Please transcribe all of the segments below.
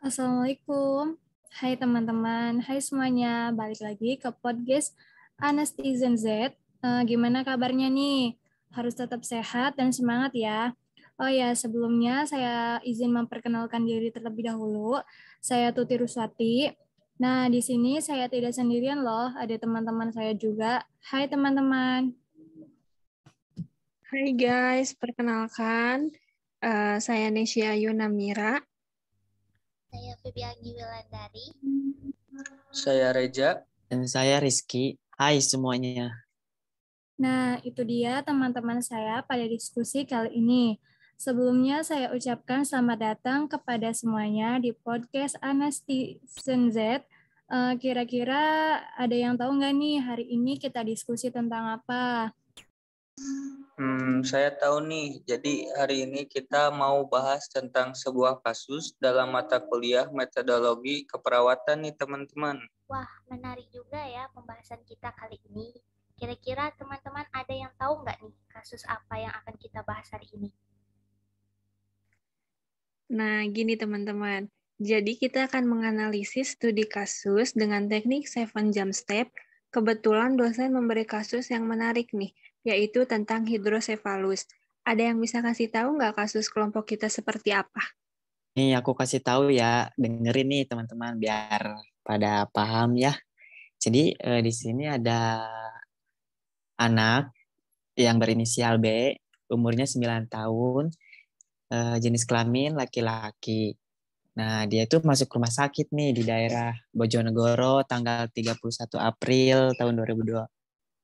Assalamualaikum. Hai teman-teman, hai semuanya. Balik lagi ke podcast Anestizen Z. Uh, gimana kabarnya nih? Harus tetap sehat dan semangat ya. Oh ya, sebelumnya saya izin memperkenalkan diri terlebih dahulu. Saya Tuti Ruswati. Nah, di sini saya tidak sendirian loh, ada teman-teman saya juga. Hai teman-teman. Hai guys, perkenalkan uh, saya Nesya Yunamira saya Febiani Wilandari. Saya Reja. Dan saya Rizky. Hai semuanya. Nah, itu dia teman-teman saya pada diskusi kali ini. Sebelumnya saya ucapkan selamat datang kepada semuanya di podcast Anastisen Z. Eh, kira-kira ada yang tahu nggak nih hari ini kita diskusi tentang apa? Hmm, saya tahu nih. Jadi hari ini kita mau bahas tentang sebuah kasus dalam mata kuliah metodologi keperawatan nih teman-teman. Wah, menarik juga ya pembahasan kita kali ini. Kira-kira teman-teman ada yang tahu nggak nih kasus apa yang akan kita bahas hari ini? Nah, gini teman-teman. Jadi kita akan menganalisis studi kasus dengan teknik seven jump step. Kebetulan dosen memberi kasus yang menarik nih, yaitu tentang hidrosefalus. Ada yang bisa kasih tahu nggak kasus kelompok kita seperti apa? Nih aku kasih tahu ya, dengerin nih teman-teman biar pada paham ya. Jadi eh, di sini ada anak yang berinisial B, umurnya 9 tahun, eh, jenis kelamin laki-laki. Nah, dia itu masuk rumah sakit nih di daerah Bojonegoro tanggal 31 April tahun 2002,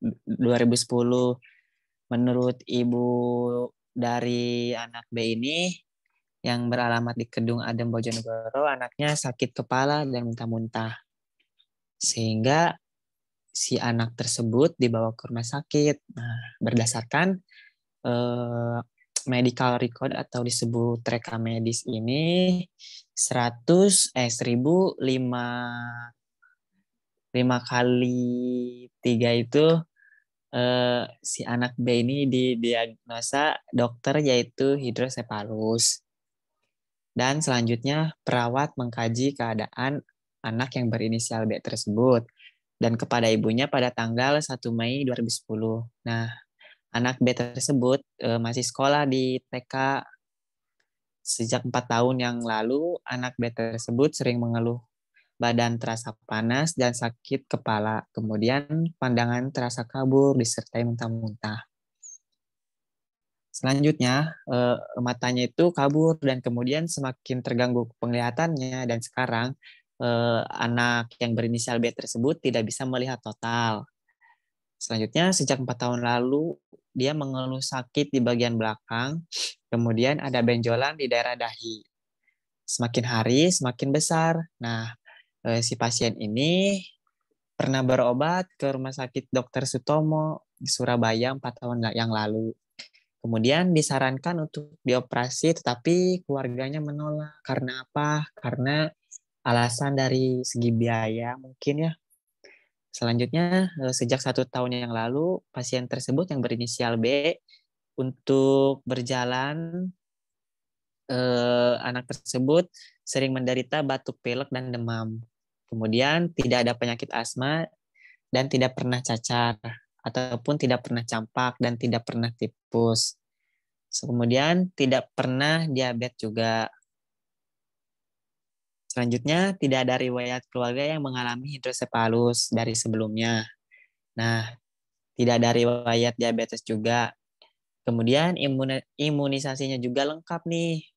2010 menurut ibu dari anak B ini yang beralamat di Kedung Adem Bojonegoro anaknya sakit kepala dan muntah-muntah. Sehingga si anak tersebut dibawa ke rumah sakit. Nah berdasarkan eh, medical record atau disebut rekam medis ini 100 eh 1005 lima kali tiga itu eh, si anak B ini didiagnosa dokter yaitu hidrosepalus. Dan selanjutnya perawat mengkaji keadaan anak yang berinisial B tersebut dan kepada ibunya pada tanggal 1 Mei 2010. Nah, anak B tersebut eh, masih sekolah di TK sejak empat tahun yang lalu. Anak B tersebut sering mengeluh badan terasa panas dan sakit kepala. Kemudian pandangan terasa kabur disertai muntah-muntah. Selanjutnya, eh, matanya itu kabur dan kemudian semakin terganggu penglihatannya dan sekarang eh, anak yang berinisial B tersebut tidak bisa melihat total. Selanjutnya, sejak empat tahun lalu, dia mengeluh sakit di bagian belakang, kemudian ada benjolan di daerah dahi. Semakin hari, semakin besar. Nah, Eh, si pasien ini pernah berobat ke Rumah Sakit Dr. Sutomo Surabaya empat tahun yang lalu. Kemudian disarankan untuk dioperasi, tetapi keluarganya menolak. Karena apa? Karena alasan dari segi biaya mungkin ya. Selanjutnya, eh, sejak satu tahun yang lalu, pasien tersebut yang berinisial B untuk berjalan eh, anak tersebut sering menderita batuk pilek dan demam. Kemudian tidak ada penyakit asma dan tidak pernah cacar ataupun tidak pernah campak dan tidak pernah tipus. Kemudian tidak pernah diabetes juga. Selanjutnya, tidak ada riwayat keluarga yang mengalami hidrosepalus dari sebelumnya. Nah, tidak ada riwayat diabetes juga. Kemudian imunisasinya juga lengkap nih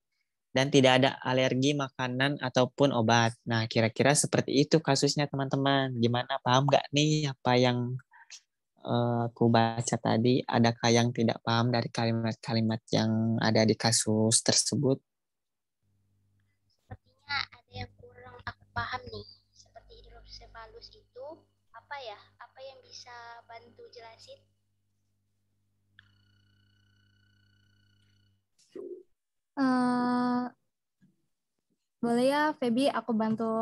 dan tidak ada alergi makanan ataupun obat. Nah, kira-kira seperti itu kasusnya teman-teman. Gimana paham nggak nih apa yang uh, aku baca tadi? Adakah yang tidak paham dari kalimat-kalimat yang ada di kasus tersebut? Sepertinya ada yang kurang aku paham nih. Seperti hidrosefalus itu apa ya? Apa yang bisa bantu jelasin? Uh, boleh ya, Feby, aku bantu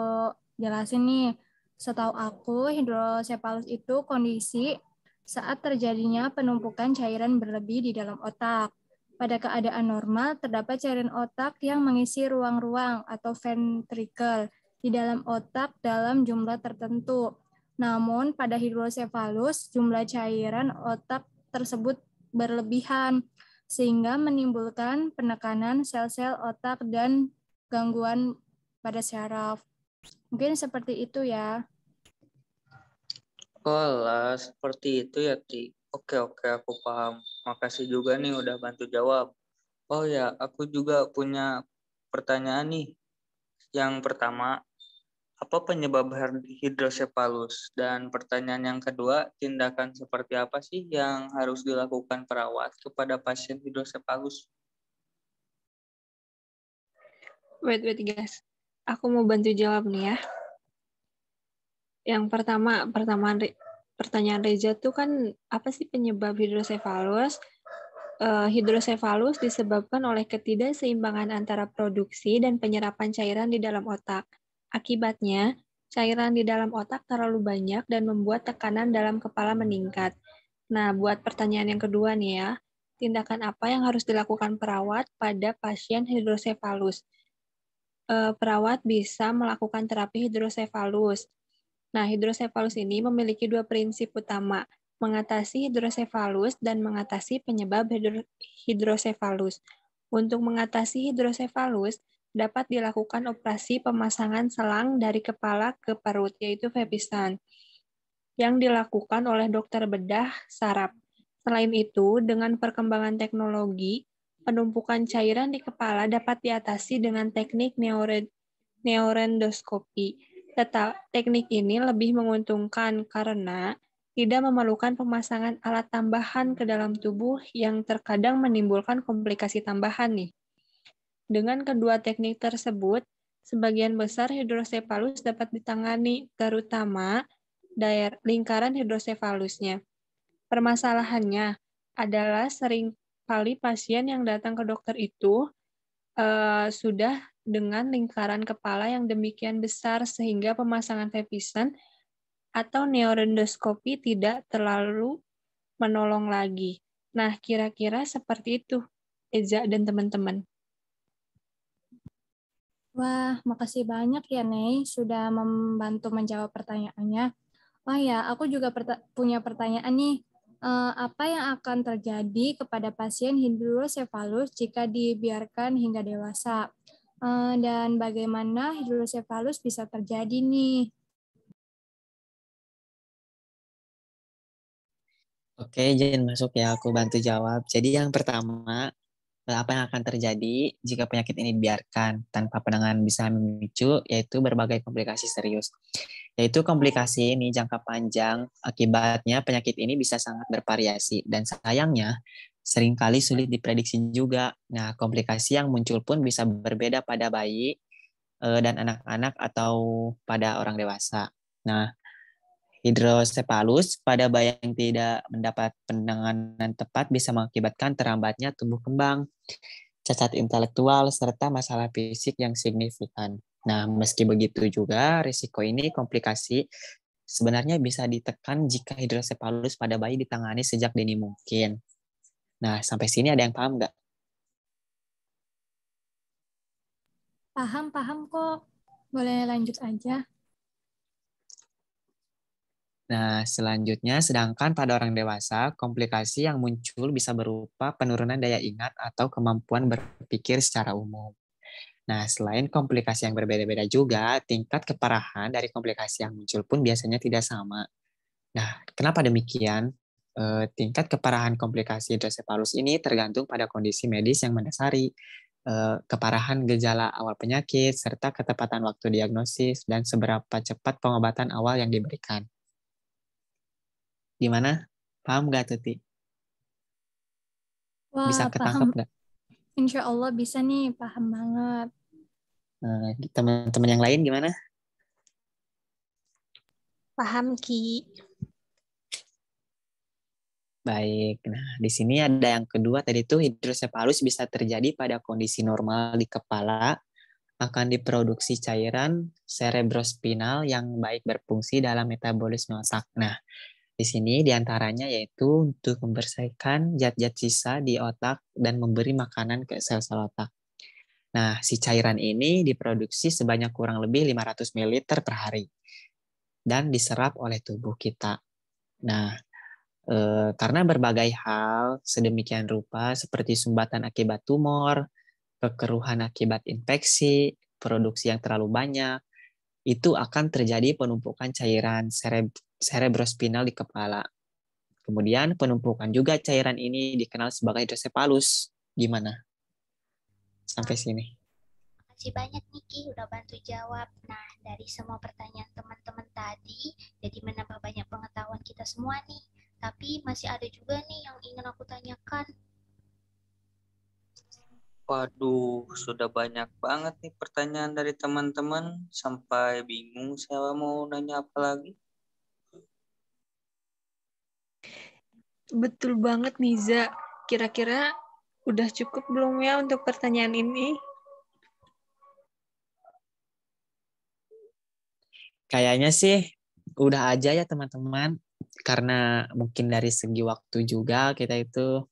jelasin nih. Setahu aku, hidrosepalus itu kondisi saat terjadinya penumpukan cairan berlebih di dalam otak. Pada keadaan normal, terdapat cairan otak yang mengisi ruang-ruang atau ventricle di dalam otak dalam jumlah tertentu. Namun, pada hidrosefalus, jumlah cairan otak tersebut berlebihan, sehingga menimbulkan penekanan sel-sel otak dan gangguan pada syaraf. Mungkin seperti itu ya. Oh seperti itu ya, Ti. Oke, oke, aku paham. Makasih juga nih udah bantu jawab. Oh ya, aku juga punya pertanyaan nih. Yang pertama, apa penyebab hidrosefalus? Dan pertanyaan yang kedua, tindakan seperti apa sih yang harus dilakukan perawat kepada pasien hidrosefalus? Wait, wait guys. Aku mau bantu jawab nih ya. Yang pertama, pertama pertanyaan Reza tuh kan apa sih penyebab hidrosefalus? Uh, hidrosefalus disebabkan oleh ketidakseimbangan antara produksi dan penyerapan cairan di dalam otak Akibatnya, cairan di dalam otak terlalu banyak dan membuat tekanan dalam kepala meningkat. Nah, buat pertanyaan yang kedua nih ya, tindakan apa yang harus dilakukan perawat pada pasien hidrosefalus? E, perawat bisa melakukan terapi hidrosefalus. Nah, hidrosefalus ini memiliki dua prinsip utama, mengatasi hidrosefalus dan mengatasi penyebab hidrosefalus. Untuk mengatasi hidrosefalus, dapat dilakukan operasi pemasangan selang dari kepala ke perut, yaitu vepisan, yang dilakukan oleh dokter bedah saraf. Selain itu, dengan perkembangan teknologi, penumpukan cairan di kepala dapat diatasi dengan teknik neurendoskopi. Tetap, teknik ini lebih menguntungkan karena tidak memerlukan pemasangan alat tambahan ke dalam tubuh yang terkadang menimbulkan komplikasi tambahan nih. Dengan kedua teknik tersebut, sebagian besar hidrosefalus dapat ditangani, terutama daerah lingkaran hidrosefalusnya. Permasalahannya adalah sering kali pasien yang datang ke dokter itu uh, sudah dengan lingkaran kepala yang demikian besar sehingga pemasangan vepisan atau neurendoskopi tidak terlalu menolong lagi. Nah, kira-kira seperti itu, Eza dan teman-teman. Wah, makasih banyak ya, Nei, sudah membantu menjawab pertanyaannya. Oh ya, aku juga punya pertanyaan nih. Uh, apa yang akan terjadi kepada pasien hidrosefalus jika dibiarkan hingga dewasa? Uh, dan bagaimana hidrosefalus bisa terjadi nih? Oke, izin masuk ya, aku bantu jawab. Jadi yang pertama, apa yang akan terjadi jika penyakit ini dibiarkan tanpa penanganan bisa memicu yaitu berbagai komplikasi serius. Yaitu komplikasi ini jangka panjang, akibatnya penyakit ini bisa sangat bervariasi dan sayangnya sering kali sulit diprediksi juga. Nah, komplikasi yang muncul pun bisa berbeda pada bayi eh, dan anak-anak atau pada orang dewasa. Nah, Hidrosepalus pada bayi yang tidak mendapat penanganan tepat bisa mengakibatkan terhambatnya tumbuh kembang, cacat intelektual, serta masalah fisik yang signifikan. Nah, meski begitu juga, risiko ini komplikasi sebenarnya bisa ditekan jika hidrosepalus pada bayi ditangani sejak dini mungkin. Nah, sampai sini ada yang paham nggak? Paham, paham kok. Boleh lanjut aja. Nah, selanjutnya, sedangkan pada orang dewasa, komplikasi yang muncul bisa berupa penurunan daya ingat atau kemampuan berpikir secara umum. Nah, selain komplikasi yang berbeda-beda juga, tingkat keparahan dari komplikasi yang muncul pun biasanya tidak sama. Nah, kenapa demikian? E, tingkat keparahan komplikasi hidrosepalus ini tergantung pada kondisi medis yang mendasari e, keparahan gejala awal penyakit, serta ketepatan waktu diagnosis, dan seberapa cepat pengobatan awal yang diberikan. Gimana? Paham gak Tuti? Wah, bisa ketangkep nggak? Insya Allah bisa nih, paham banget. Nah, teman-teman yang lain gimana? Paham Ki. Baik, nah di sini ada yang kedua tadi itu hidrosepalus bisa terjadi pada kondisi normal di kepala akan diproduksi cairan cerebrospinal yang baik berfungsi dalam metabolisme otak. Nah, Di sini di antaranya yaitu untuk membersihkan zat-zat sisa di otak dan memberi makanan ke sel-sel otak. Nah, si cairan ini diproduksi sebanyak kurang lebih 500 ml per hari dan diserap oleh tubuh kita. Nah, eh, karena berbagai hal sedemikian rupa seperti sumbatan akibat tumor, kekeruhan akibat infeksi, produksi yang terlalu banyak, itu akan terjadi penumpukan cairan cerebrospinal di kepala. Kemudian penumpukan juga cairan ini dikenal sebagai hidrosepalus. Gimana? Sampai sini. Makasih banyak Niki udah bantu jawab. Nah, dari semua pertanyaan teman-teman tadi, jadi menambah banyak pengetahuan kita semua nih. Tapi masih ada juga nih yang ingin aku tanyakan. Waduh, sudah banyak banget nih pertanyaan dari teman-teman. Sampai bingung saya mau nanya apa lagi. Betul banget Niza. Kira-kira udah cukup belum ya untuk pertanyaan ini? Kayaknya sih udah aja ya teman-teman. Karena mungkin dari segi waktu juga kita itu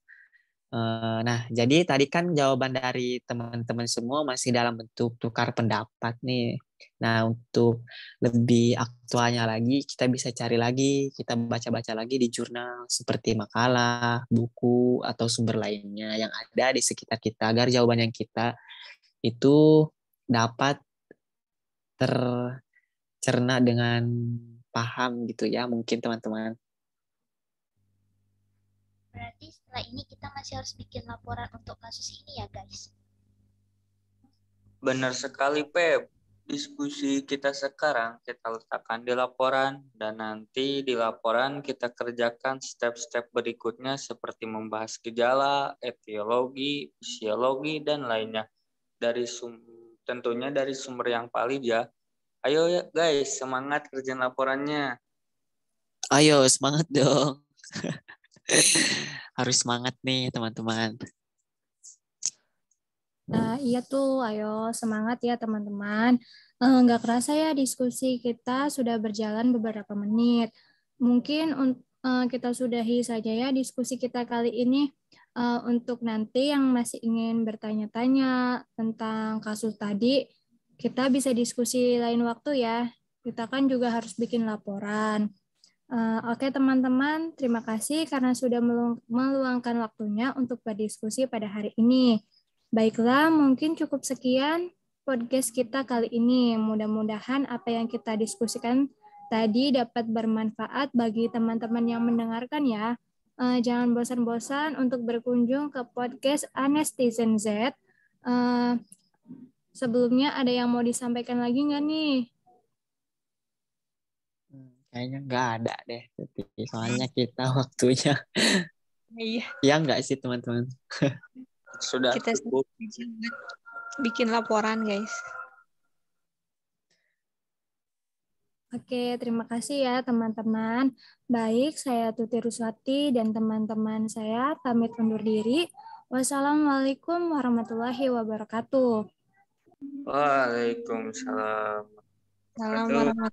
Eh, nah, jadi tadi kan jawaban dari teman-teman semua masih dalam bentuk tukar pendapat nih. Nah, untuk lebih aktualnya lagi, kita bisa cari lagi, kita baca-baca lagi di jurnal seperti makalah, buku, atau sumber lainnya yang ada di sekitar kita agar jawaban yang kita itu dapat tercerna dengan paham gitu ya, mungkin teman-teman. Berarti setelah ini kita masih harus bikin laporan untuk kasus ini ya guys. Benar sekali Pep. Diskusi kita sekarang kita letakkan di laporan dan nanti di laporan kita kerjakan step-step berikutnya seperti membahas gejala, etiologi, fisiologi, dan lainnya. Dari sum tentunya dari sumber yang valid ya. Ayo ya guys, semangat kerjaan laporannya. Ayo, semangat dong. Harus semangat nih teman-teman. Nah, iya tuh, ayo semangat ya teman-teman. Eh, nggak kerasa ya diskusi kita sudah berjalan beberapa menit. Mungkin uh, kita sudahi saja ya diskusi kita kali ini. Uh, untuk nanti yang masih ingin bertanya-tanya tentang kasus tadi, kita bisa diskusi lain waktu ya. Kita kan juga harus bikin laporan. Oke teman-teman, terima kasih karena sudah meluangkan waktunya untuk berdiskusi pada hari ini. Baiklah, mungkin cukup sekian podcast kita kali ini. Mudah-mudahan apa yang kita diskusikan tadi dapat bermanfaat bagi teman-teman yang mendengarkan ya. Uh, jangan bosan-bosan untuk berkunjung ke podcast Anestizen Z. Uh, sebelumnya ada yang mau disampaikan lagi nggak nih? Kayaknya nggak ada deh. Soalnya kita waktunya. Iya. Ya nggak sih teman-teman. Sudah kita cukup. bikin laporan guys. Oke, terima kasih ya teman-teman. Baik, saya Tuti Ruswati dan teman-teman saya pamit undur diri. Wassalamualaikum warahmatullahi wabarakatuh. Waalaikumsalam. Salam warahmatullahi